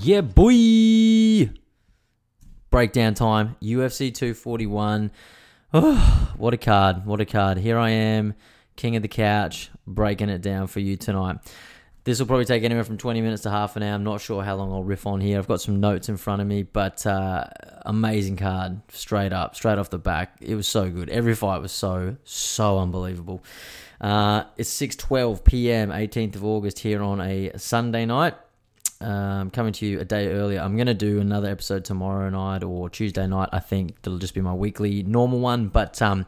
Yeah, boy. Breakdown time. UFC 241. Oh, what a card. What a card. Here I am, king of the couch, breaking it down for you tonight. This will probably take anywhere from 20 minutes to half an hour. I'm not sure how long I'll riff on here. I've got some notes in front of me, but uh, amazing card, straight up, straight off the back. It was so good. Every fight was so, so unbelievable. Uh, it's 6.12 p.m., 18th of August here on a Sunday night um, coming to you a day earlier. I'm going to do another episode tomorrow night or Tuesday night. I think it'll just be my weekly normal one. But um,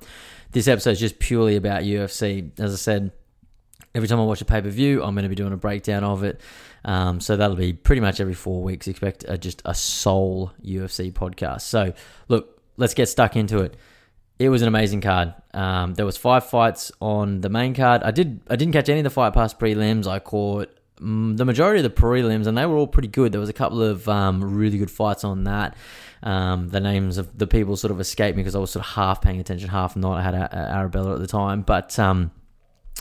this episode is just purely about UFC. As I said, every time I watch a pay per view, I'm going to be doing a breakdown of it. Um, so that'll be pretty much every four weeks. Expect a, just a sole UFC podcast. So look, let's get stuck into it. It was an amazing card. Um, there was five fights on the main card. I did I didn't catch any of the Fight Pass prelims. I caught mm, the majority of the prelims, and they were all pretty good. There was a couple of um, really good fights on that. Um, the names of the people sort of escaped me because I was sort of half paying attention, half not. I had a, a Arabella at the time, but um,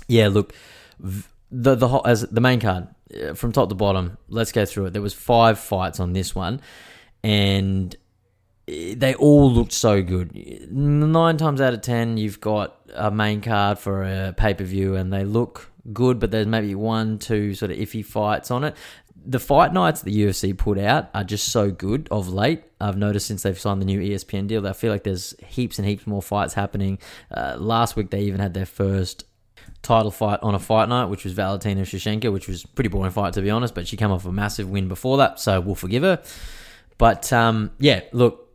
yeah, look, the the as the main card uh, from top to bottom. Let's go through it. There was five fights on this one, and eh, they all looked so good. Nine times out of ten, you've got a main card for a pay per view, and they look good, but there's maybe one, two sort of iffy fights on it. The fight nights the UFC put out are just so good of late. I've noticed since they've signed the new ESPN deal, I feel like there's heaps and heaps more fights happening. Uh, last week they even had their first title fight on a fight night, which was Valentina Shevchenko, which was pretty boring fight to be honest, but she came off a massive win before that, so we'll forgive her. But um, yeah, look,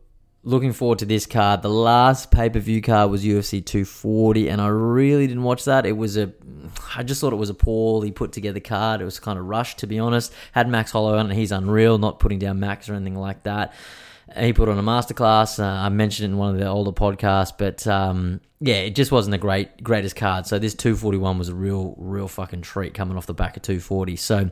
looking forward to this card. The last pay per view card was UFC 240, and I really didn't watch that. It was a, I just thought it was a poorly put together card. It was kind of rushed, to be honest. Had Max Hollow on, and he's unreal. Not putting down Max or anything like that. He put on a masterclass. Uh, I mentioned it in one of the older podcasts, but um, yeah, it just wasn't the great greatest card. So this 241 was a real, real fucking treat coming off the back of 240. So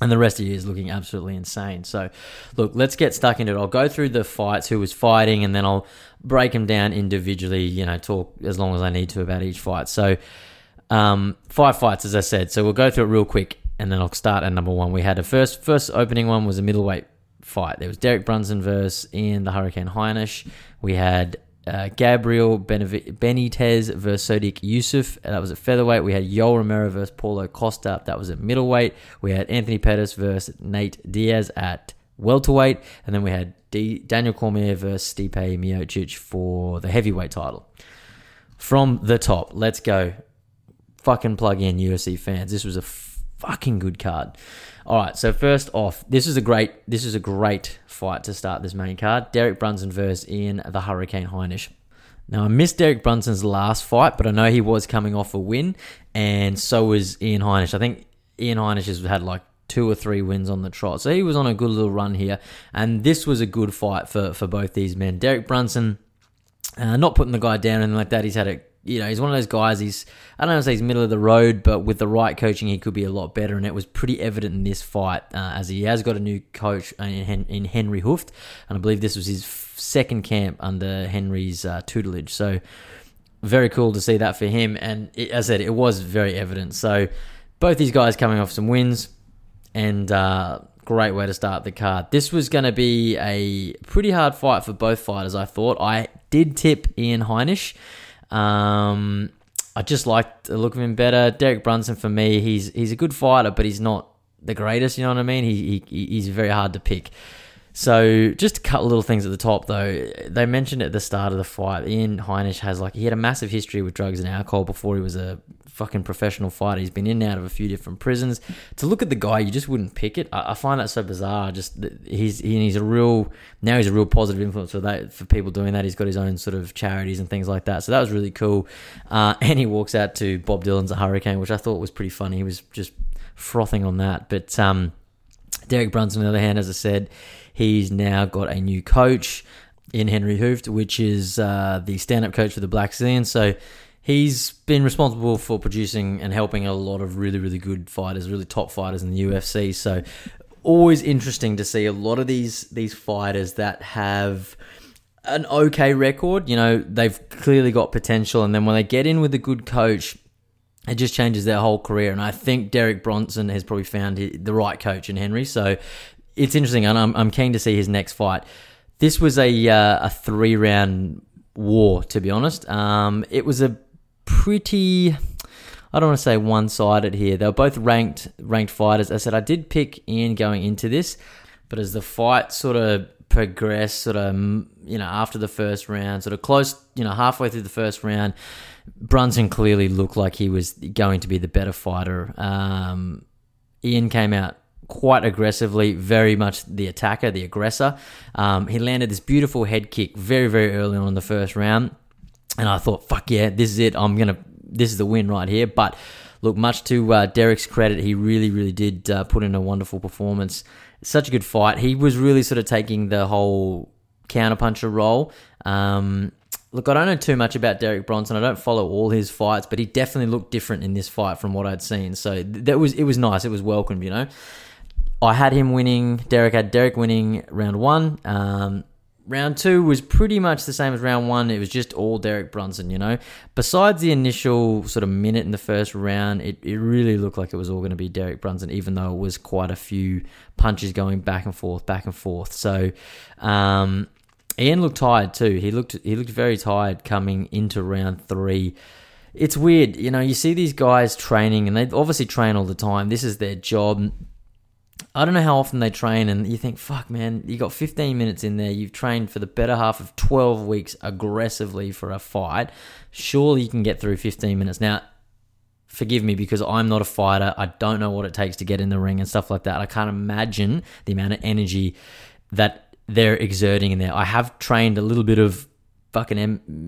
and the rest of you is looking absolutely insane. So, look, let's get stuck into it. I'll go through the fights, who was fighting, and then I'll break them down individually. You know, talk as long as I need to about each fight. So, um, five fights, as I said. So we'll go through it real quick, and then I'll start at number one. We had a first first opening one was a middleweight fight. There was Derek Brunson versus Ian the Hurricane Heinisch. We had uh, Gabriel Benavi- Benitez versus Sodiq Yusuf. That was at featherweight. We had Yoel Romero versus Paulo Costa. That was at middleweight. We had Anthony Pettis versus Nate Diaz at welterweight. And then we had D- Daniel Cormier versus Stipe Miocic for the heavyweight title. From the top, let's go. Fucking plug in UFC fans. This was a fucking good card. All right, so first off, this is a great this is a great fight to start this main card. Derek Brunson versus Ian the Hurricane Heinisch. Now I missed Derek Brunson's last fight, but I know he was coming off a win, and so was Ian Heinisch. I think Ian Heinisch has had like two or three wins on the trot, so he was on a good little run here. And this was a good fight for for both these men. Derek Brunson, uh, not putting the guy down and like that. He's had a you know, he's one of those guys. He's I don't know if he's middle of the road, but with the right coaching, he could be a lot better. And it was pretty evident in this fight, uh, as he has got a new coach in, in Henry Hooft, and I believe this was his second camp under Henry's uh, tutelage. So very cool to see that for him. And it, as I said, it was very evident. So both these guys coming off some wins, and uh, great way to start the card. This was going to be a pretty hard fight for both fighters. I thought I did tip Ian Heinisch. Um, I just liked the look of him better. Derek Brunson for me, he's he's a good fighter, but he's not the greatest. You know what I mean? He, he he's very hard to pick. So just a couple little things at the top though. They mentioned at the start of the fight, Ian Heinisch has like he had a massive history with drugs and alcohol before he was a fucking professional fighter. He's been in and out of a few different prisons. To look at the guy, you just wouldn't pick it. I, I find that so bizarre. Just he's he, he's a real now he's a real positive influence for that for people doing that. He's got his own sort of charities and things like that. So that was really cool. Uh, and he walks out to Bob Dylan's A Hurricane, which I thought was pretty funny. He was just frothing on that. But um, Derek Brunson, on the other hand, as I said, he's now got a new coach in Henry Hooft, which is uh, the stand-up coach for the Blackzilians. So he's been responsible for producing and helping a lot of really, really good fighters, really top fighters in the UFC. So always interesting to see a lot of these these fighters that have an okay record. You know, they've clearly got potential, and then when they get in with a good coach, it just changes their whole career. And I think Derek Brunson has probably found the right coach in Henry. So it's interesting, and I'm, I'm keen to see his next fight. This was a uh, a three round war, to be honest. Um, it was a pretty. I don't want to say one sided here. They were both ranked ranked fighters. I said I did pick Ian going into this, but as the fight sort of progressed, sort of you know after the first round, sort of close, you know halfway through the first round, Brunson clearly looked like he was going to be the better fighter. Um, Ian came out quite aggressively, very much the attacker, the aggressor. Um, he landed this beautiful head kick very, very early on in the first round. And I thought, fuck yeah, this is it. I'm going to, this is the win right here. But look, much to uh, Derek's credit, he really, really did uh, put in a wonderful performance. Such a good fight. He was really sort of taking the whole counterpuncher role. Um, look, I don't know too much about Derek Brunson. I don't follow all his fights, but he definitely looked different in this fight from what I'd seen. So that was it was nice. It was welcome, you know. I had him winning. Derek had Derek winning round one. Um, round two was pretty much the same as round one. It was just all Derek Brunson, you know. Besides the initial sort of minute in the first round, it, it really looked like it was all going to be Derek Brunson, even though it was quite a few punches going back and forth, back and forth. So, um, Ian looked tired too. He looked he looked very tired coming into round three. It's weird, you know. You see these guys training, and they obviously train all the time. This is their job. I don't know how often they train, and you think, fuck, man, you got 15 minutes in there. You've trained for the better half of 12 weeks aggressively for a fight. Surely you can get through 15 minutes. Now, forgive me because I'm not a fighter. I don't know what it takes to get in the ring and stuff like that. I can't imagine the amount of energy that they're exerting in there. I have trained a little bit of fucking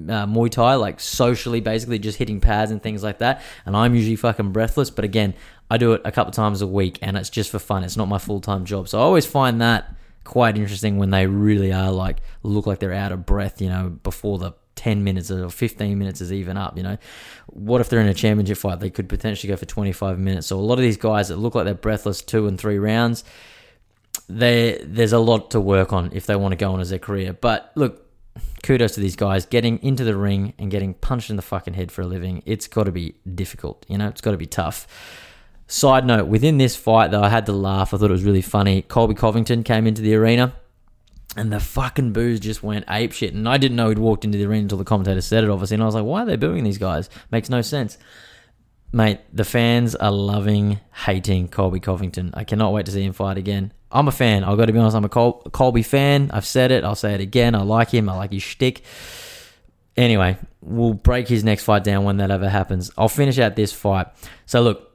uh, Muay Thai, like socially, basically just hitting pads and things like that. And I'm usually fucking breathless. But again, I do it a couple times a week and it's just for fun. It's not my full time job. So I always find that quite interesting when they really are like, look like they're out of breath, you know, before the 10 minutes or 15 minutes is even up, you know. What if they're in a championship fight? They could potentially go for 25 minutes. So a lot of these guys that look like they're breathless two and three rounds, they there's a lot to work on if they want to go on as their career. But look, kudos to these guys getting into the ring and getting punched in the fucking head for a living. It's got to be difficult, you know. It's got to be tough. Side note: Within this fight, though, I had to laugh. I thought it was really funny. Colby Covington came into the arena. And the fucking boos just went ape shit. And I didn't know he'd walked into the arena until the commentator said it, obviously. And I was like, why are they booing these guys? Makes no sense. Mate, the fans are loving, hating Colby Covington. I cannot wait to see him fight again. I'm a fan. I've got to be honest. I'm a Col- Colby fan. I've said it. I'll say it again. I like him. I like his shtick. Anyway, we'll break his next fight down when that ever happens. I'll finish out this fight. So look,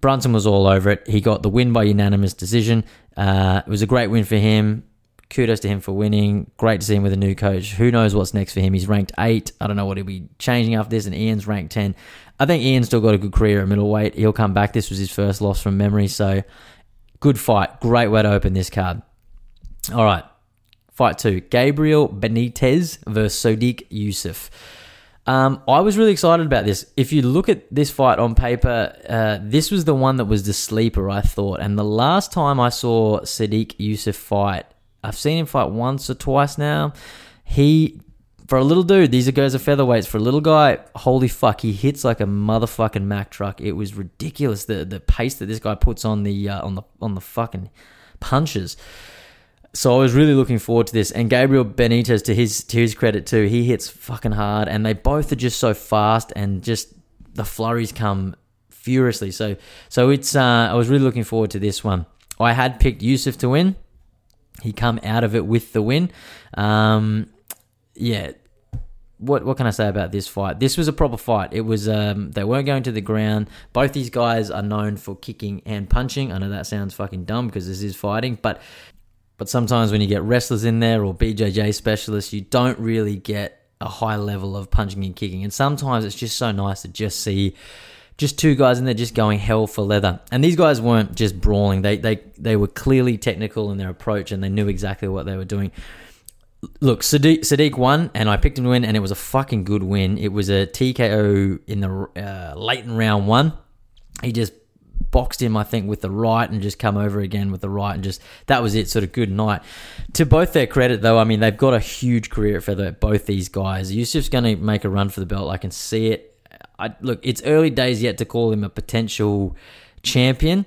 Brunson was all over it. He got the win by unanimous decision. Uh, it was a great win for him. Kudos to him for winning. Great to see him with a new coach. Who knows what's next for him? He's ranked eight. I don't know what he'll be changing after this, and Ian's ranked ten. I think Ian's still got a good career at middleweight. He'll come back. This was his first loss from memory, so good fight. Great way to open this card. All right, fight two: Gabriel Benitez versus Sodiq Yusuf. Um, I was really excited about this. If you look at this fight on paper, uh, this was the one that was the sleeper, I thought. And the last time I saw Sodiq Yusuf fight, I've seen him fight once or twice now. He, for a little dude, these are guys are featherweights. For a little guy, holy fuck, he hits like a motherfucking Mack truck. It was ridiculous the the pace that this guy puts on the uh, on the on the fucking punches. So I was really looking forward to this. And Gabriel Benitez, to his to his credit too, he hits fucking hard, and they both are just so fast, and just the flurries come furiously. So so it's uh, I was really looking forward to this one. I had picked Yusuf to win. He come out of it with the win. Um, yeah. What what can I say about this fight? This was a proper fight. It was um, they weren't going to the ground. Both these guys are known for kicking and punching. I know that sounds fucking dumb because this is fighting, but but sometimes when you get wrestlers in there or BJJ specialists, you don't really get a high level of punching and kicking. And sometimes it's just so nice to just see just two guys in there just going hell for leather. And these guys weren't just brawling. They they they were clearly technical in their approach and they knew exactly what they were doing. Look, Sodiq, Sodiq won, and I picked him to win, and it was a fucking good win. It was a TKO in the uh, late in round one. He just boxed him, I think, with the right and just come over again with the right and just that was it. Sort of good night. To both their credit, though, I mean they've got a huge career featherweight. Both these guys. Yusuf's going to make a run for the belt. I can see it. I look. It's early days yet to call him a potential champion.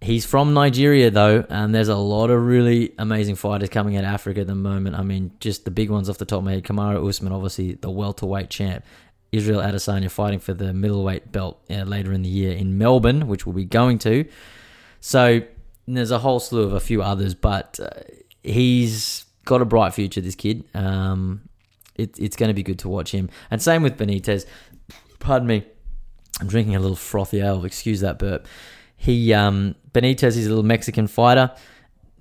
He's from Nigeria though, and there's a lot of really amazing fighters coming out of Africa at the moment. I mean, just the big ones off the top of my head. Kamaru Usman, obviously the welterweight champ. Israel Adesanya fighting for the middleweight belt uh, later in the year in Melbourne, which we'll be going to. So there's a whole slew of a few others, but uh, he's got a bright future. This kid, um, it, it's going to be good to watch him. And same with Benitez. Pardon me, I'm drinking a little frothy ale. Excuse that burp. He um, Benitez is a little Mexican fighter.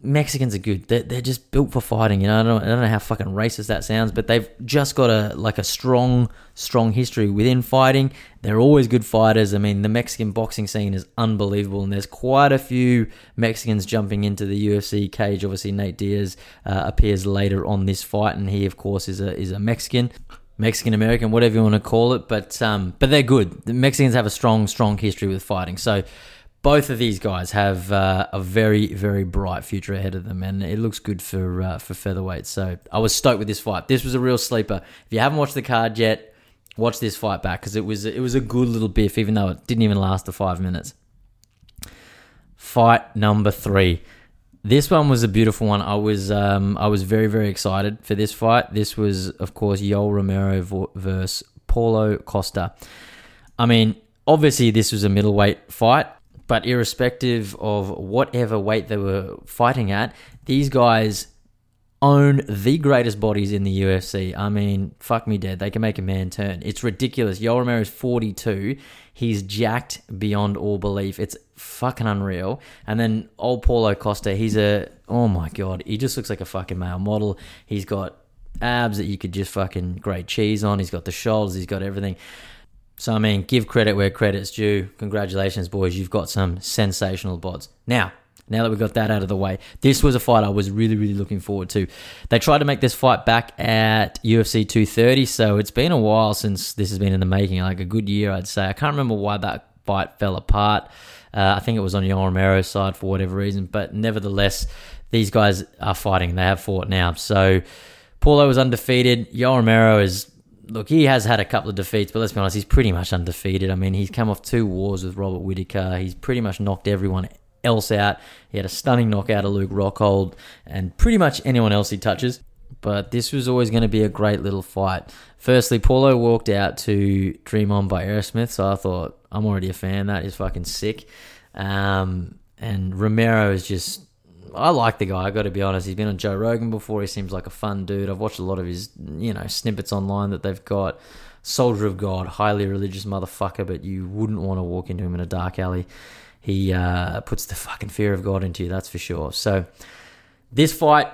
Mexicans are good. They're, they're just built for fighting. You know, I don't, I don't know how fucking racist that sounds, but they've just got a like a strong, strong history within fighting. They're always good fighters. I mean, the Mexican boxing scene is unbelievable, and there's quite a few Mexicans jumping into the UFC cage. Obviously, Nate Diaz uh, appears later on this fight, and he, of course, is a is a Mexican. Mexican American, whatever you want to call it, but um, but they're good. The Mexicans have a strong, strong history with fighting. So both of these guys have uh, a very, very bright future ahead of them, and it looks good for uh, for featherweight. So I was stoked with this fight. This was a real sleeper. If you haven't watched the card yet, watch this fight back because it was it was a good little biff, even though it didn't even last the five minutes. Fight number three. This one was a beautiful one. I was um, I was very very excited for this fight. This was of course Yoel Romero versus Paulo Costa. I mean, obviously this was a middleweight fight, but irrespective of whatever weight they were fighting at, these guys own the greatest bodies in the UFC. I mean, fuck me dead. They can make a man turn. It's ridiculous. Yoel Romero is 42. He's jacked beyond all belief. It's fucking unreal. And then old Paulo Costa, he's a, oh my God, he just looks like a fucking male model. He's got abs that you could just fucking grate cheese on. He's got the shoulders. He's got everything. So, I mean, give credit where credit's due. Congratulations, boys. You've got some sensational bods. Now, now that we got that out of the way, this was a fight I was really, really looking forward to. They tried to make this fight back at UFC 230, so it's been a while since this has been in the making, like a good year, I'd say. I can't remember why that fight fell apart. Uh, I think it was on Yoel Romero's side for whatever reason, but nevertheless, these guys are fighting. They have fought now. So, Paulo was undefeated. Yoel Romero is look, he has had a couple of defeats, but let's be honest, he's pretty much undefeated. I mean, he's come off two wars with Robert Whitaker. He's pretty much knocked everyone else out. He had a stunning knockout of Luke Rockhold and pretty much anyone else he touches. But this was always going to be a great little fight. Firstly, Paulo walked out to Dream On by Aerosmith, so I thought, I'm already a fan. That is fucking sick. Um, and Romero is just I like the guy. I got to be honest. He's been on Joe Rogan before. He seems like a fun dude. I've watched a lot of his, you know, snippets online that they've got. Soldier of God, highly religious motherfucker, but you wouldn't want to walk into him in a dark alley. He uh, puts the fucking fear of God into you, that's for sure. So, this fight,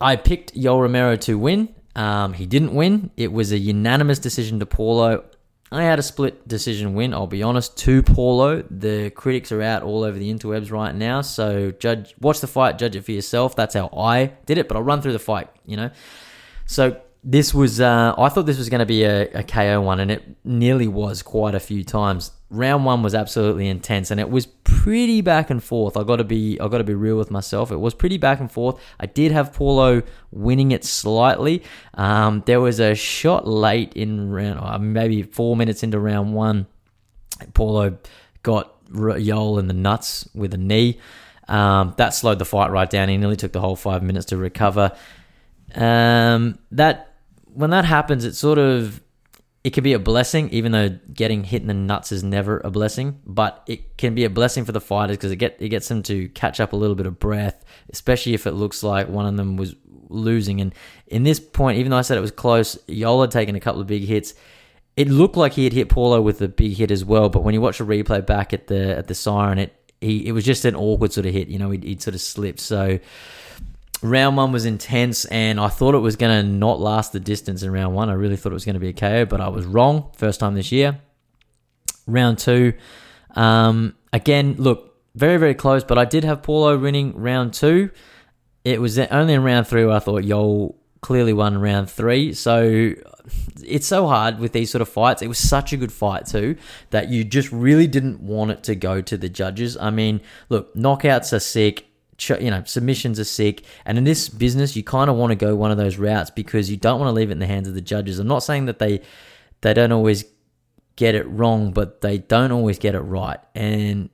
I picked Yoel Romero to win. Um, he didn't win. It was a unanimous decision to Paulo. I had a split decision win, I'll be honest, to Paulo. The critics are out all over the interwebs right now, so judge watch the fight, judge it for yourself. That's how I did it, but I'll run through the fight, you know. So this was uh, I thought this was going to be a, a KO one, and it nearly was quite a few times. Round one was absolutely intense, and it was pretty back and forth. I got to be I got to be real with myself. It was pretty back and forth. I did have Paulo winning it slightly. Um, there was a shot late in round, uh, maybe four minutes into round one. Paulo got Yoel in the nuts with a knee. Um, that slowed the fight right down. He nearly took the whole five minutes to recover. Um, that when that happens, it sort of it can be a blessing, even though getting hit in the nuts is never a blessing. But it can be a blessing for the fighters because it get it gets them to catch up a little bit of breath, especially if it looks like one of them was losing. And in this point, even though I said it was close, Yoel had taken a couple of big hits. It looked like he had hit Paulo with a big hit as well, but when you watch the replay back at the at the siren, it he it was just an awkward sort of hit. You know, he'd, he'd sort of slipped. So round one was intense, and I thought it was going to not last the distance in round one. I really thought it was going to be a KO, but I was wrong. First time this year. Round two, um, again, look, very, very close, but I did have Paulo winning round two. It was only in round three where I thought Yoel clearly won round three. So it's so hard with these sort of fights. It was such a good fight too that you just really didn't want it to go to the judges. I mean, look, knockouts are sick. You know, submissions are sick, and in this business, you kind of want to go one of those routes because you don't want to leave it in the hands of the judges. I'm not saying that they they don't always get it wrong, but they don't always get it right. And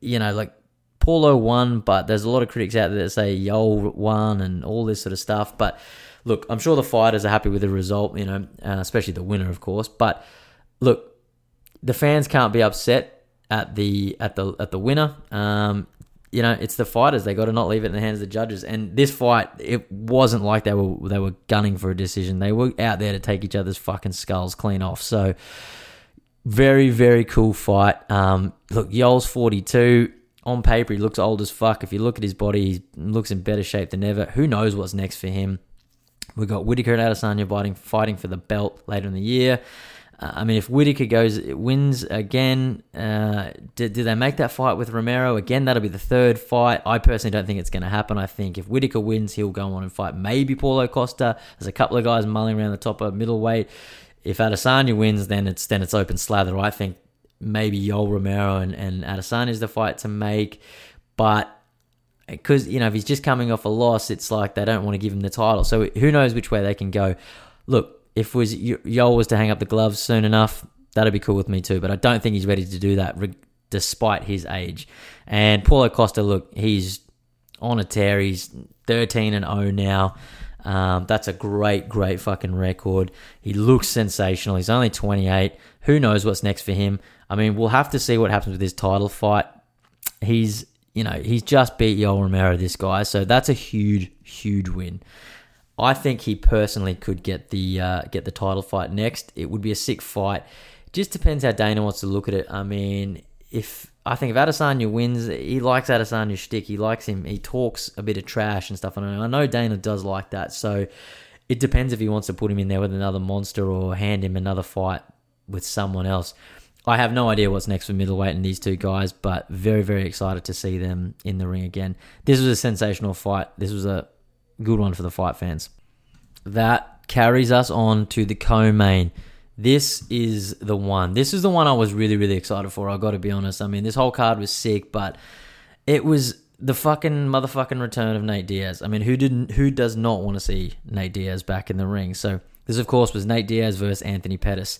you know, like Paulo won, but there's a lot of critics out there that say Yoel won and all this sort of stuff. But look, I'm sure the fighters are happy with the result, you know, uh, especially the winner, of course. But look, the fans can't be upset at the at the at the winner. Um, you know, it's the fighters. They got to not leave it in the hands of the judges. And this fight, it wasn't like they were they were gunning for a decision. They were out there to take each other's fucking skulls clean off. So very very cool fight. Um, look, Yoel's 42. On paper, he looks old as fuck. If you look at his body, he looks in better shape than ever. Who knows what's next for him? We've got Whitaker and Adesanya fighting, fighting for the belt later in the year. Uh, I mean, if Whitaker goes wins again, uh, do, do they make that fight with Romero again? That'll be the third fight. I personally don't think it's going to happen. I think if Whitaker wins, he'll go on and fight maybe Paulo Costa. There's a couple of guys mulling around the top of middleweight. If Adesanya wins, then it's then it's open slather. I think maybe Yoel Romero and, and Adesanya is the fight to make, but because you know if he's just coming off a loss, it's like they don't want to give him the title. So who knows which way they can go. Look, if was Yoel was to hang up the gloves soon enough, that'd be cool with me too. But I don't think he's ready to do that, re- despite his age. And Paulo Costa, look, he's on a tear. He's thirteen and zero now. Um, that's a great, great fucking record. He looks sensational. He's only 28. Who knows what's next for him? I mean, we'll have to see what happens with his title fight. He's, you know, he's just beat Yoel Romero, this guy, so that's a huge, huge win. I think he personally could get the uh, get the title fight next. It would be a sick fight. Just depends how Dana wants to look at it. I mean, if I think if Adesanya wins, he likes Adesanya's shtick. He likes him. He talks a bit of trash and stuff. And I know Dana does like that. So it depends if he wants to put him in there with another monster or hand him another fight with someone else. I have no idea what's next for middleweight and these two guys, but very, very excited to see them in the ring again. This was a sensational fight. This was a good one for the fight fans. That carries us on to the co-main. This is the one. This is the one I was really, really excited for. I got to be honest. I mean, this whole card was sick, but it was the fucking motherfucking return of Nate Diaz. I mean, who didn't? Who does not want to see Nate Diaz back in the ring? So this, of course, was Nate Diaz versus Anthony Pettis.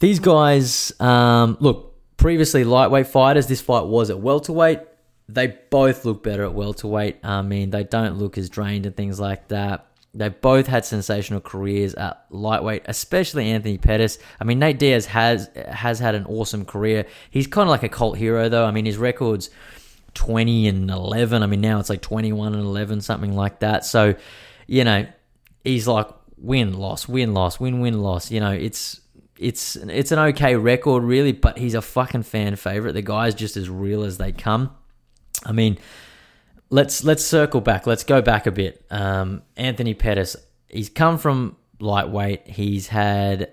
These guys, um, look, previously lightweight fighters. This fight was at welterweight. They both look better at welterweight. I mean, they don't look as drained and things like that. They've both had sensational careers at lightweight, especially Anthony Pettis. I mean, Nate Diaz has has had an awesome career. He's kind of like a cult hero, though. I mean, his records twenty and eleven. I mean, now it's like twenty one and eleven, something like that. So, you know, he's like win loss, win loss, win win loss. You know, it's it's it's an okay record, really, but he's a fucking fan favorite. The guy's just as real as they come. I mean, let's let's circle back. Let's go back a bit. Um, Anthony Pettis, he's come from lightweight. He's had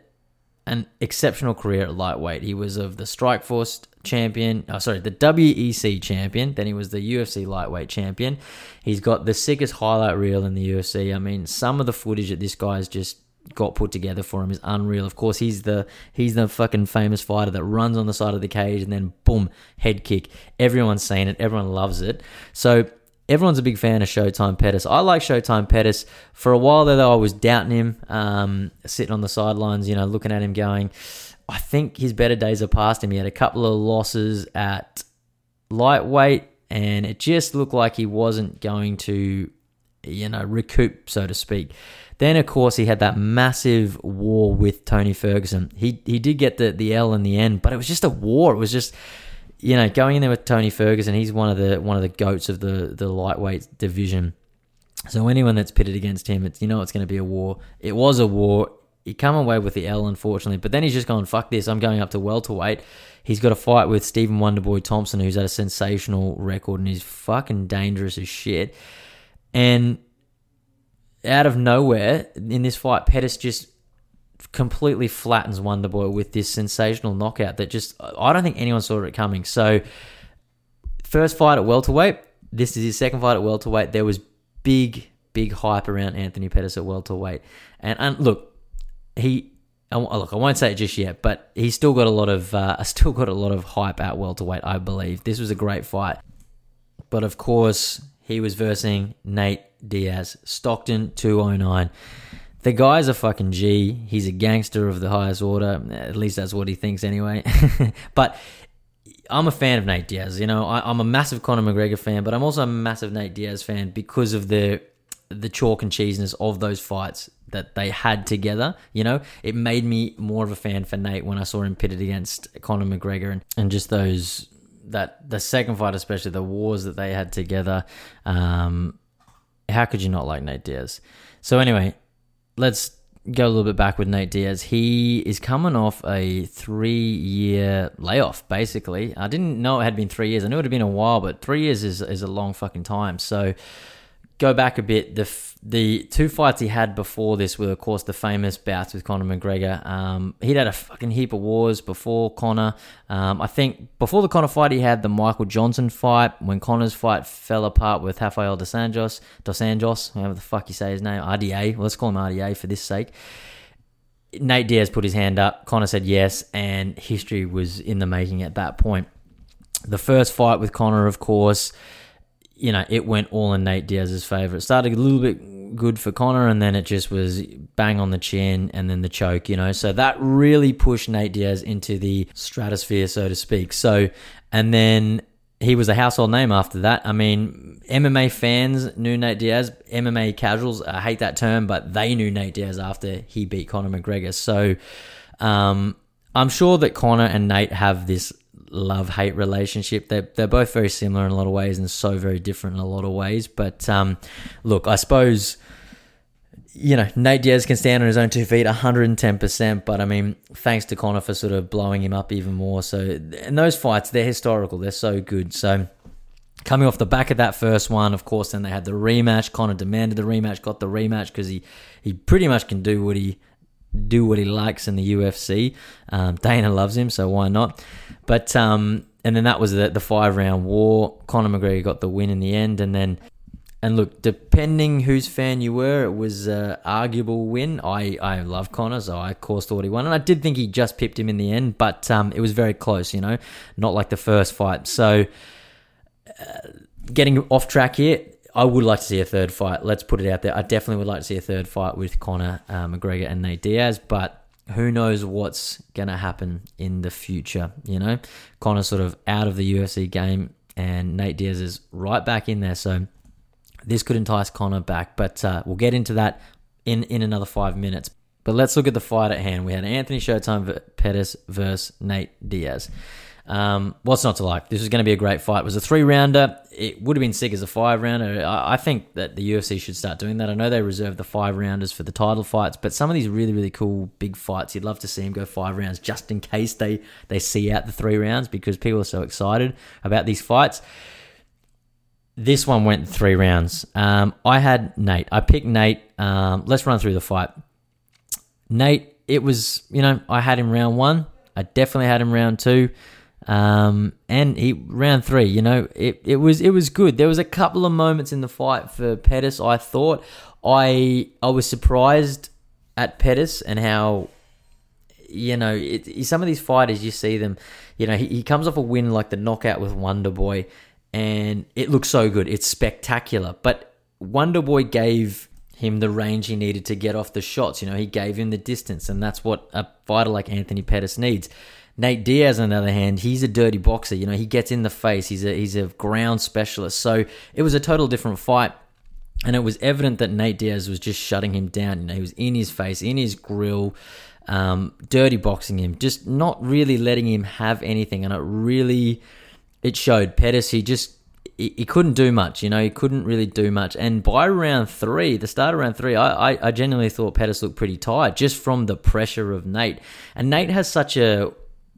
an exceptional career at lightweight. He was of the Strikeforce champion. Oh, sorry, the WEC champion. Then he was the UFC lightweight champion. He's got the sickest highlight reel in the UFC. I mean, some of the footage that this guy guy's just got put together for him is unreal. Of course, he's the he's the fucking famous fighter that runs on the side of the cage and then boom, head kick. Everyone's seen it. Everyone loves it. So everyone's a big fan of Showtime Pettis. I like Showtime Pettis. For a while there, though, I was doubting him, um, sitting on the sidelines, you know, looking at him going, I think his better days are past him. He had a couple of losses at lightweight, and it just looked like he wasn't going to, you know, recoup, so to speak. Then, of course, he had that massive war with Tony Ferguson. He he did get the, the L in the end, but it was just a war. It was just you know, going in there with Tony Ferguson, he's one of the one of the goats of the the lightweight division. So anyone that's pitted against him, it's you know it's going to be a war. It was a war. He come away with the L, unfortunately, but then he's just gone fuck this. I'm going up to welterweight. He's got a fight with Stephen Wonderboy Thompson, who's had a sensational record and he's fucking dangerous as shit. And out of nowhere in this fight, Pettis just completely flattens Wonderboy with this sensational knockout that just I don't think anyone saw it coming. So first fight at welterweight, this is his second fight at welterweight. There was big big hype around Anthony Pettis at welterweight. And, and look, he I look, I won't say it just yet, but he's still got a lot of uh, still got a lot of hype at welterweight. I believe this was a great fight, but of course he was versing Nate Diaz, Stockton two oh nine. The guy's a fucking G. He's a gangster of the highest order. At least that's what he thinks anyway. but I'm a fan of Nate Diaz. You know, I, I'm a massive Conor McGregor fan, but I'm also a massive Nate Diaz fan because of the the chalk and cheesiness of those fights that they had together. You know, it made me more of a fan for Nate when I saw him pitted against Conor McGregor and, and just those that the second fight, especially the wars that they had together. Um, how could you not like Nate Diaz? So anyway, let's go a little bit back with Nate Diaz. He is coming off a three-year layoff. Basically, I didn't know it had been three years. I knew it had been a while, but three years is is a long fucking time. So go back a bit. The the two fights he had before this were, of course, the famous bouts with Conor McGregor. Um, he'd had a fucking heap of wars before Conor. Um, I think before the Conor fight, he had the Michael Johnson fight. When Conor's fight fell apart with Rafael dos Anjos, dos Anjos, whatever the fuck you say his name, RDA. Well, let's call him RDA for this sake. Nate Diaz put his hand up. Conor said yes, and history was in the making at that point. The first fight with Conor, of course, you know, it went all in Nate Diaz's favor. It started a little bit good for Conor, and then it just was bang on the chin, and then the choke. You know, so that really pushed Nate Diaz into the stratosphere, so to speak. So, and then he was a household name after that. I mean, MMA fans knew Nate Diaz. MMA casuals, I hate that term, but they knew Nate Diaz after he beat Conor McGregor. So, um, I'm sure that Conor and Nate have this love hate relationship. They're, they're both very similar in a lot of ways and so very different in a lot of ways. But um, look, I suppose, you know, Nate Diaz can stand on his own two feet 110%. But I mean, thanks to Conor for sort of blowing him up even more. So, and those fights, they're historical, they're so good. So, Coming off the back of that first one, of course, then they had the rematch. Conor demanded the rematch, got the rematch because he, he pretty much can do what he do what he likes in the UFC. Um, Dana loves him, so why not? But um, and then that was the, the five round war. Conor McGregor got the win in the end, and then and look, depending whose fan you were, it was an arguable win. I, I love Conor, so I of course thought he won, and I did think he just pipped him in the end, but um, it was very close, you know, not like the first fight. So uh, getting off track here, I would like to see a third fight. Let's put it out there. I definitely would like to see a third fight with Conor uh, McGregor and Nate Diaz, but who knows what's going to happen in the future, you know? Conor's sort of out of the UFC game, and Nate Diaz is right back in there, so this could entice Conor back, but uh, we'll get into that in, in another five minutes. But let's look at the fight at hand. We had Anthony Showtime Pettis versus Nate Diaz. Um, what's not to like? This was going to be a great fight. It was a three rounder. It would have been sick as a five rounder. I, think that the UFC should start doing that. I know they reserve the five rounders for the title fights, but some of these really, really cool big fights, you'd love to see them go five rounds just in case they, they see out the three rounds because people are so excited about these fights. This one went three rounds. Um, I had Nate. I picked Nate. Um, let's run through the fight. Nate, it was, you know, I had him round one. I definitely had him round two. Um, and he round three, you know, it, it was it was good. There was a couple of moments in the fight for Pettis. I thought I I was surprised at Pettis and how you know it, some of these fighters you see them, you know, he, he comes off a win like the knockout with Wonder Boy, and it looks so good. It's spectacular, but Wonder Boy gave him the range he needed to get off the shots. You know, he gave him the distance, and that's what a fighter like Anthony Pettis needs. Nate Diaz, on the other hand, he's a dirty boxer. You know, he gets in the face. He's a he's a ground specialist. So it was a total different fight. And it was evident that Nate Diaz was just shutting him down. You know, he was in his face, in his grill, um, dirty boxing him, just not really letting him have anything. And it really, it showed. Pettis, he just, he, couldn't do much. You know, he couldn't really do much. And by round three, the start of round three, I, I, I genuinely thought Pettis looked pretty tired just from the pressure of Nate. And Nate has such a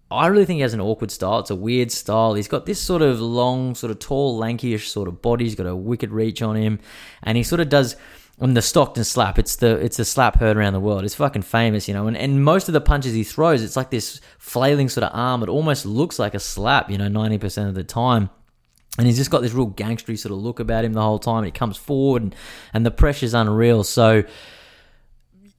I really think he has an awkward style. It's a weird style. He's got this sort of long, sort of tall, lankyish sort of body. He's got a wicked reach on him, and he sort of does on the Stockton slap. It's the it's the slap heard around the world. It's fucking famous, you know. And and most of the punches he throws, it's like this flailing sort of arm. It almost looks like a slap, you know, ninety percent of the time. and he's just got this real gangstery sort of look about him the whole time. He comes forward, and, and the pressure's unreal. So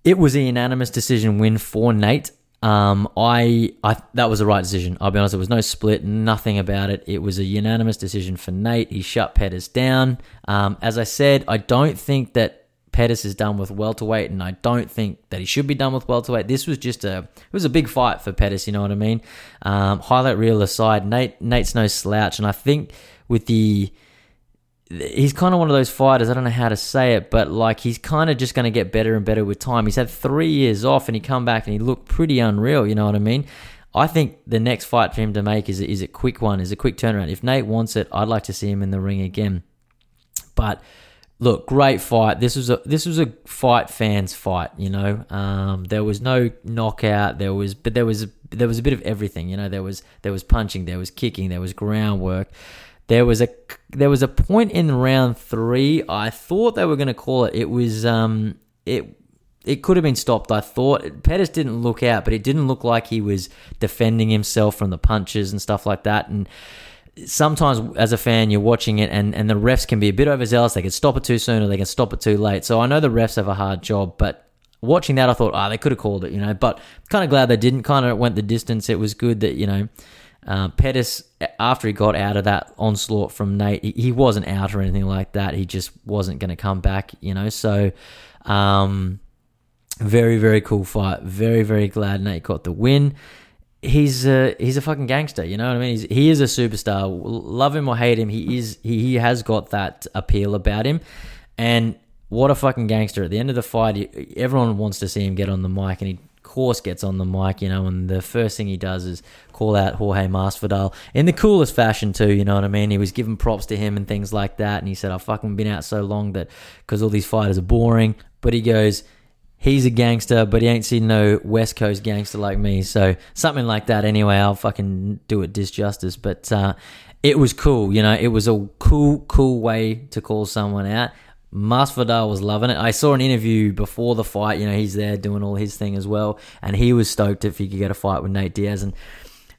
it was a unanimous decision win for Nate. Um, I, I that was the right decision. I'll be honest. There was no split, nothing about it. It was a unanimous decision for Nate. He shut Pettis down. Um, as I said, I don't think that Pettis is done with welterweight, and I don't think that he should be done with welterweight. This was just a it was a big fight for Pettis. You know what I mean? Um, highlight reel aside, Nate Nate's no slouch, and I think with the he's kind of one of those fighters. I don't know how to say it, but like he's kind of just going to get better and better with time. He's had three years off, and he come back and he looked pretty unreal. You know what I mean? I think the next fight for him to make is is a quick one, is a quick turnaround. If Nate wants it, I'd like to see him in the ring again. But look, great fight. This was a this was a fight fans fight. You know, um, there was no knockout. There was, but there was there was a bit of everything. You know, there was there was punching, there was kicking, there was groundwork. There was a there was a point in round three. I thought they were going to call it. It was um it it could have been stopped. I thought Pettis didn't look out, but it didn't look like he was defending himself from the punches and stuff like that. And sometimes as a fan you're watching it and, and the refs can be a bit overzealous they can stop it too soon or they can stop it too late so i know the refs have a hard job but watching that i thought ah oh, they could have called it you know but kind of glad they didn't kind of went the distance it was good that you know uh, Pettis, after he got out of that onslaught from Nate, he, he wasn't out or anything like that. He just wasn't going to come back, you know. So, um, very very cool fight. Very very glad Nate got the win. He's a he's a fucking gangster, you know what I mean? He's, he is a superstar. Love him or hate him, he is he, he has got that appeal about him, and what a fucking gangster! At the end of the fight, everyone wants to see him get on the mic, and he course gets on the mic, you know, and the first thing he does is call out Jorge Masvidal in the coolest fashion too. You know what I mean? He was giving props to him and things like that, and he said, "I've fucking been out so long that because all these fighters are boring." But he goes, "He's a gangster, but he ain't seen no West Coast gangster like me." So something like that. Anyway, I'll fucking do it disjustice, but. uh it was cool, you know. It was a cool, cool way to call someone out. Masvidal was loving it. I saw an interview before the fight. You know, he's there doing all his thing as well, and he was stoked if he could get a fight with Nate Diaz. And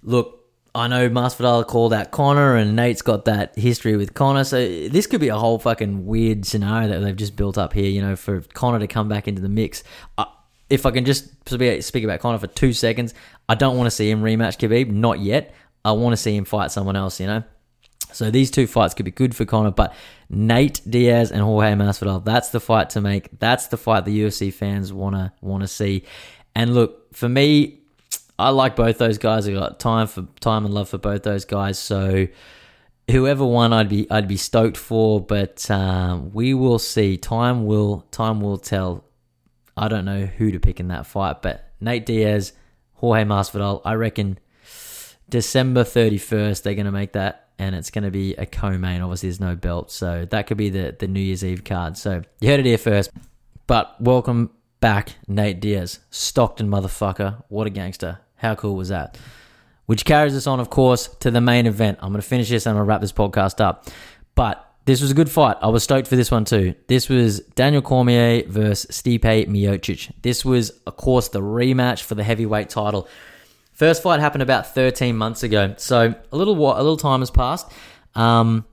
look, I know Masvidal called out Conor, and Nate's got that history with Conor. So this could be a whole fucking weird scenario that they've just built up here. You know, for Conor to come back into the mix. Uh, if I can just speak about Conor for two seconds, I don't want to see him rematch Khabib. Not yet. I want to see him fight someone else. You know. So these two fights could be good for Conor, but Nate Diaz and Jorge Masvidal, that's the fight to make. That's the fight the UFC fans wanna wanna see. And look, for me, I like both those guys. I got time for time and love for both those guys. So whoever won, I'd be I'd be stoked for. But um, we will see. Time will time will tell. I don't know who to pick in that fight, but Nate Diaz, Jorge Masvidal. I reckon December thirty first they're gonna make that and it's going to be a co-main. Obviously, there's no belt, so that could be the the New Year's Eve card. So you heard it here first. But welcome back, Nate Diaz, Stockton motherfucker. What a gangster! How cool was that? Which carries us on, of course, to the main event. I'm going to finish this and I'm going to wrap this podcast up. But this was a good fight. I was stoked for this one too. This was Daniel Cormier versus Stipe Miocic. This was, of course, the rematch for the heavyweight title. First fight happened about 13 months ago, so a little a little time has passed. Um,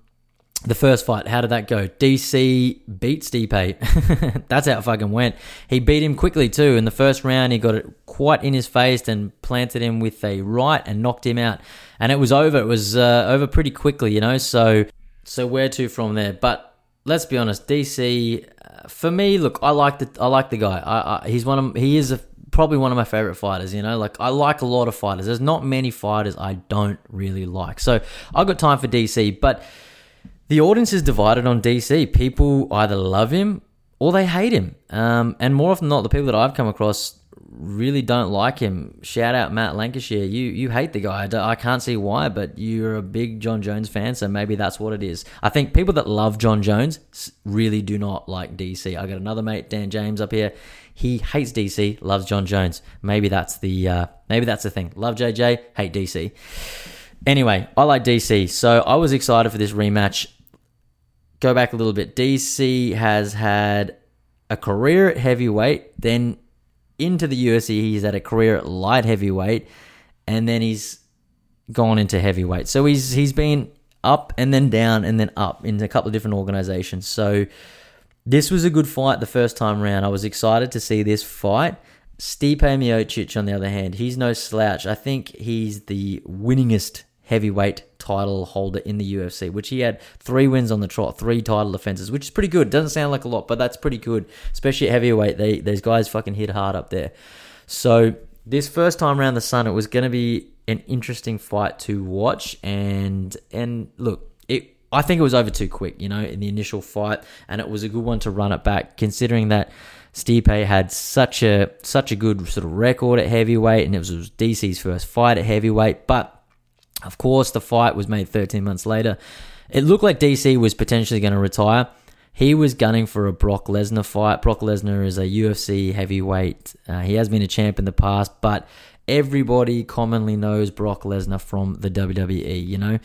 the first fight, how did that go? DC beat Stipe. That's how it fucking went. He beat him quickly too. In the first round, he got it quite in his face and planted him with a right and knocked him out. And it was over. It was uh, over pretty quickly, you know. So, so where to from there? But let's be honest, DC. Uh, for me, look, I like the I like the guy. I, I, he's one of he is a probably one of my favorite fighters. You know, like I like a lot of fighters. There's not many fighters I don't really like. So I've got time for DC, but the audience is divided on DC. People either love him or they hate him. Um, and more often than not, the people that I've come across really don't like him. Shout out Matt Lancashire. You you hate the guy. I can't see why, but you're a big Jon Jones fan, so maybe that's what it is. I think people that love Jon Jones really do not like DC. I got another mate, Dan James, up here. He hates DC, loves Jon Jones. Maybe that's the uh, maybe that's the thing. Love JJ, hate DC. Anyway, I like DC, so I was excited for this rematch. Go back a little bit. DC has had a career at heavyweight, then into the UFC. He's had a career at light heavyweight, and then he's gone into heavyweight. So he's he's been up and then down and then up in a couple of different organizations. So this was a good fight the first time round. I was excited to see this fight. Stipe Miocic, on the other hand, he's no slouch. I think he's the winningest heavyweight title holder in the UFC, which he had three wins on the trot, three title defenses, which is pretty good. Doesn't sound like a lot, but that's pretty good, especially at heavyweight. They those guys fucking hit hard up there. So this first time around the sun, it was going to be an interesting fight to watch, and and look, it. I think it was over too quick, you know, in the initial fight, and it was a good one to run it back, considering that Stipe had such a such a good sort of record at heavyweight, and it was, it was DC's first fight at heavyweight. But of course, the fight was made 13 months later. It looked like DC was potentially going to retire. He was gunning for a Brock Lesnar fight. Brock Lesnar is a UFC heavyweight. Uh, he has been a champ in the past, but everybody commonly knows Brock Lesnar from the WWE. You know,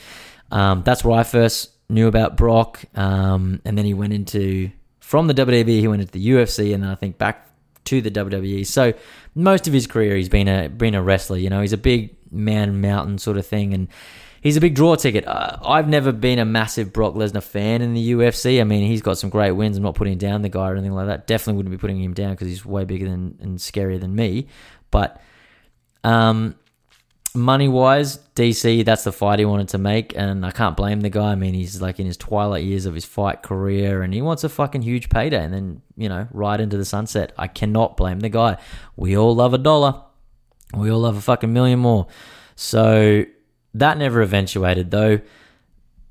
um, that's where I first knew about Brock, um, and then he went into from the WWE. He went into the UFC, and then I think back to the WWE. So most of his career, he's been a been a wrestler. You know, he's a big man mountain sort of thing, and he's a big draw ticket. Uh, I've never been a massive Brock Lesnar fan in the UFC. I mean, he's got some great wins. I'm not putting down the guy or anything like that. Definitely wouldn't be putting him down because he's way bigger than and scarier than me. But um, money wise, DC, that's the fight he wanted to make, and I can't blame the guy. I mean, he's like in his twilight years of his fight career, and he wants a fucking huge payday, and then you know, right into the sunset. I cannot blame the guy. We all love a dollar. We all love a fucking million more. So that never eventuated, though.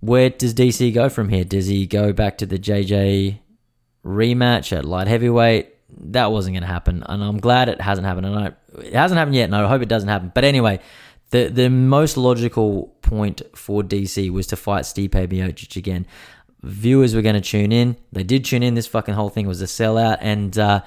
Where does DC go from here? Does he go back to the JJ rematch at light heavyweight? That wasn't going to happen, and I'm glad it hasn't happened. And I, it hasn't happened yet, and I hope it doesn't happen. But anyway, the the most logical point for DC was to fight Stipe Miocic again. Viewers were going to tune in. They did tune in. This fucking whole thing was a sellout, and uh,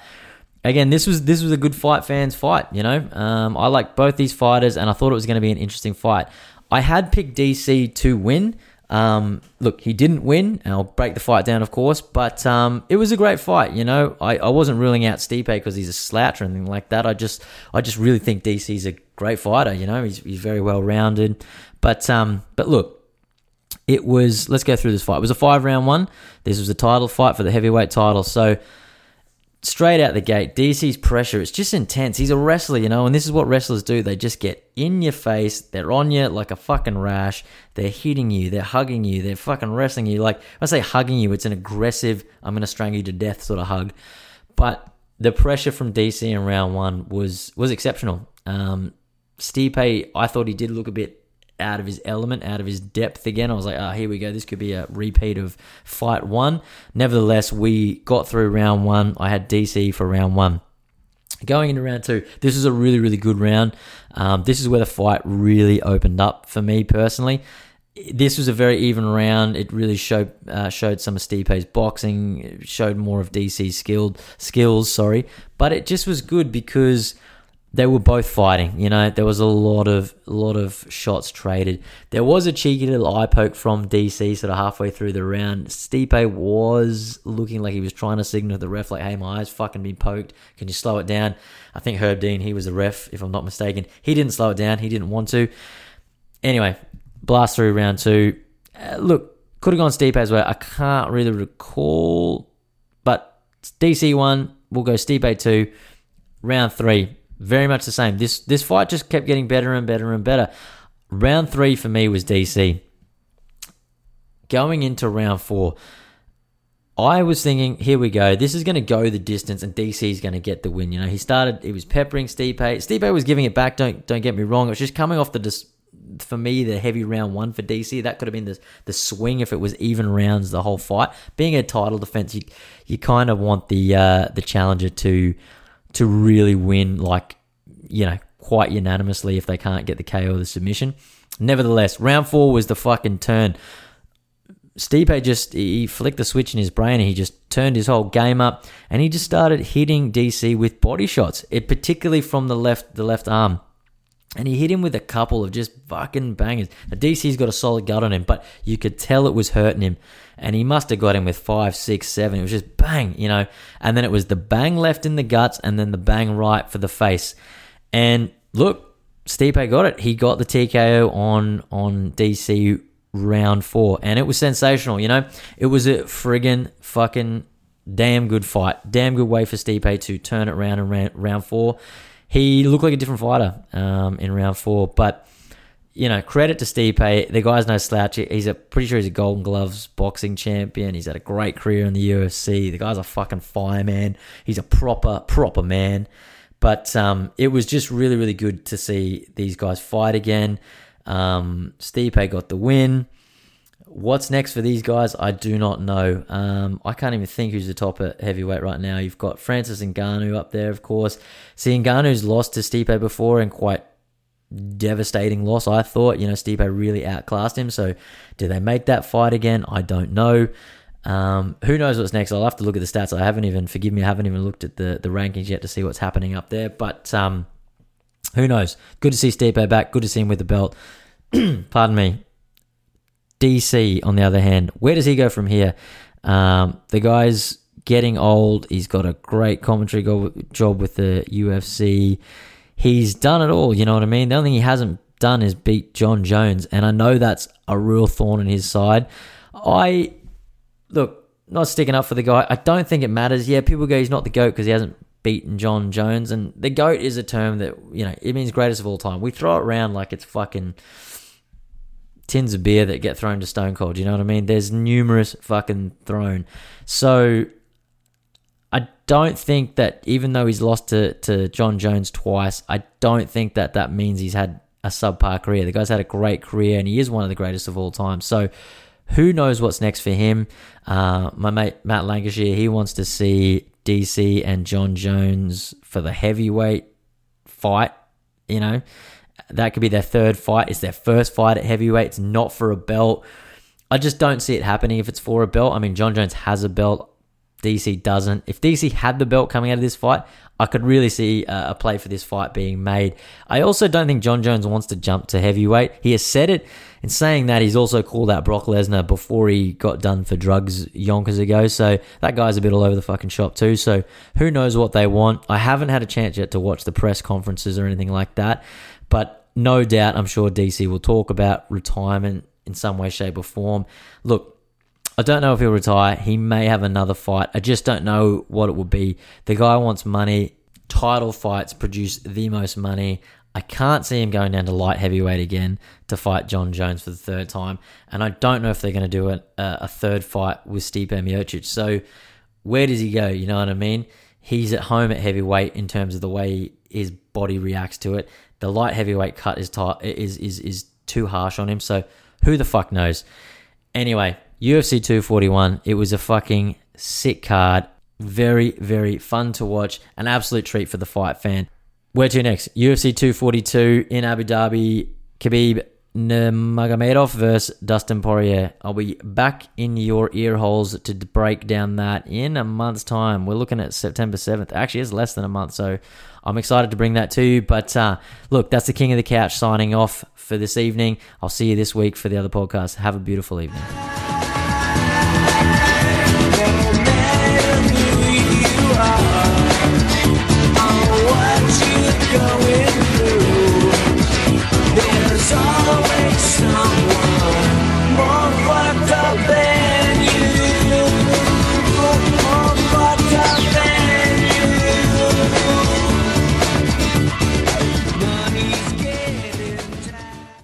again, this was this was a good fight fans fight. You know, um, I like both these fighters, and I thought it was going to be an interesting fight. I had picked DC to win. Um, look, he didn't win, and I'll break the fight down, of course, but um, it was a great fight. You know, I, I wasn't ruling out Stipe because he's a slouch or anything like that. I just I just really think DC's a great fighter. You know, he's he's very well rounded. But um, but look, it was let's go through this fight. It was a five round one. This was a title fight for the heavyweight title. So straight out the gate, DC's pressure, it's just intense. He's a wrestler, you know, and this is what wrestlers do. They just get in your face, they're on you like a fucking rash, they're hitting you, they're hugging you, they're fucking wrestling you. Like, I say hugging you, it's an aggressive, I'm to strangle you to death sort of hug. But the pressure from DC in round one was was exceptional. Um, Stipe, I thought he did look a bit out of his element, out of his depth again. I was like, oh, here we go. This could be a repeat of fight one. Nevertheless, we got through round one. I had DC for round one. Going into round two, this is a really, really good round. Um, this is where the fight really opened up for me personally. This was a very even round. It really showed uh, showed some of Stipe's boxing, it showed more of DC's skilled skills. Sorry, but it just was good because they were both fighting. You know, there was a lot of lot of shots traded. There was a cheeky little eye poke from DC sort of halfway through the round. Stipe was looking like he was trying to signal the ref, like, "Hey, my eyes fucking been poked. Can you slow it down?" I think Herb Dean, he was the ref, if I'm not mistaken. He didn't slow it down. He didn't want to. Anyway, blast through round two. Uh, look, could have gone Stipe as well. I can't really recall, but DC one. We'll go Stipe two. Round three very much the same. This this fight just kept getting better and better and better. Round three for me was DC. Going into round four, I was thinking, here we go. This is going to go the distance, and DC is going to get the win. You know, he started. He was peppering Stipe. Stipe was giving it back. Don't don't get me wrong. It was just coming off the dis- for me the heavy round one for DC. That could have been the the swing if it was even rounds the whole fight. Being a title defense, you you kind of want the uh, the challenger to to really win, like, you know, quite unanimously if they can't get the KO or the submission. Nevertheless, round four was the fucking turn. Stipe just he flicked the switch in his brain and he just turned his whole game up and he just started hitting DC with body shots. It particularly from the left the left arm. And he hit him with a couple of just fucking bangers. The DC's got a solid gut on him, but you could tell it was hurting him. And he must have got him with five, six, seven. It was just bang, you know. And then it was the bang left in the guts and then the bang right for the face. And look, Stipe got it. He got the TKO on on DC round four, and it was sensational. You know, it was a friggin' fucking damn good fight, damn good way for Stipe to turn it around in round, round four. He looked like a different fighter um, in round four, but you know, credit to Stipe. The guy's no slouch. He's a pretty sure he's a Golden Gloves boxing champion. He's had a great career in the UFC. The guy's a fucking fireman. He's a proper proper man. But um, it was just really really good to see these guys fight again. Um, Stipe got the win. What's next for these guys? I do not know. Um, I can't even think who's the top at heavyweight right now. You've got Francis Ngannou up there, of course. See, Ngannou's lost to Stipe before and quite devastating loss, I thought. You know, Stipe really outclassed him. So, do they make that fight again? I don't know. Um, who knows what's next? I'll have to look at the stats. I haven't even, forgive me, I haven't even looked at the, the rankings yet to see what's happening up there. But um, who knows? Good to see Stipe back. Good to see him with the belt. Pardon me. DC, on the other hand, where does he go from here? Um, the guy's getting old. He's got a great commentary go- job with the UFC. He's done it all. You know what I mean? The only thing he hasn't done is beat Jon Jones, and I know that's a real thorn in his side. I look not sticking up for the guy. I don't think it matters. Yeah, people go he's not the goat because he hasn't beaten Jon Jones, and the goat is a term that you know it means greatest of all time. We throw it around like it's fucking tins of beer that get thrown to Stone Cold. You know what I mean? There's numerous fucking thrown. So I don't think that even though he's lost to, to Jon Jones twice, I don't think that that means he's had a subpar career. The guy's had a great career and he is one of the greatest of all time. So who knows what's next for him? Uh, my mate Matt Lancashire, he wants to see DC and Jon Jones for the heavyweight fight. You know, that could be their third fight. It's their first fight at heavyweight. It's not for a belt. I just don't see it happening if it's for a belt. I mean, Jon Jones has a belt. DC doesn't. If DC had the belt coming out of this fight, I could really see uh, a play for this fight being made. I also don't think Jon Jones wants to jump to heavyweight. He has said it. In saying that, he's also called out Brock Lesnar before he got done for drugs yonkers ago. So that guy's a bit all over the fucking shop too. So who knows what they want? I haven't had a chance yet to watch the press conferences or anything like that. But no doubt, I'm sure DC will talk about retirement in some way, shape, or form. Look, I don't know if he'll retire. He may have another fight. I just don't know what it will be. The guy wants money. Title fights produce the most money. I can't see him going down to light heavyweight again to fight Jon Jones for the third time. And I don't know if they're going to do a, uh, a third fight with Stipe Miocic. So where does he go? You know what I mean? He's at home at heavyweight in terms of the way his body reacts to it. The light heavyweight cut is tight, is is is too harsh on him. So who the fuck knows? Anyway, UFC 241. It was a fucking sick card. Very, very fun to watch. An absolute treat for the fight fan. Where to next? UFC 242 in Abu Dhabi. Khabib Nurmagomedov versus Dustin Poirier. I'll be back in your ear holes to break down that in a month's time. We're looking at September 7th. Actually, it's less than a month, so I'm excited to bring that to you. But uh, look, that's the King of the Couch signing off for this evening. I'll see you this week for the other podcast. Have a beautiful evening.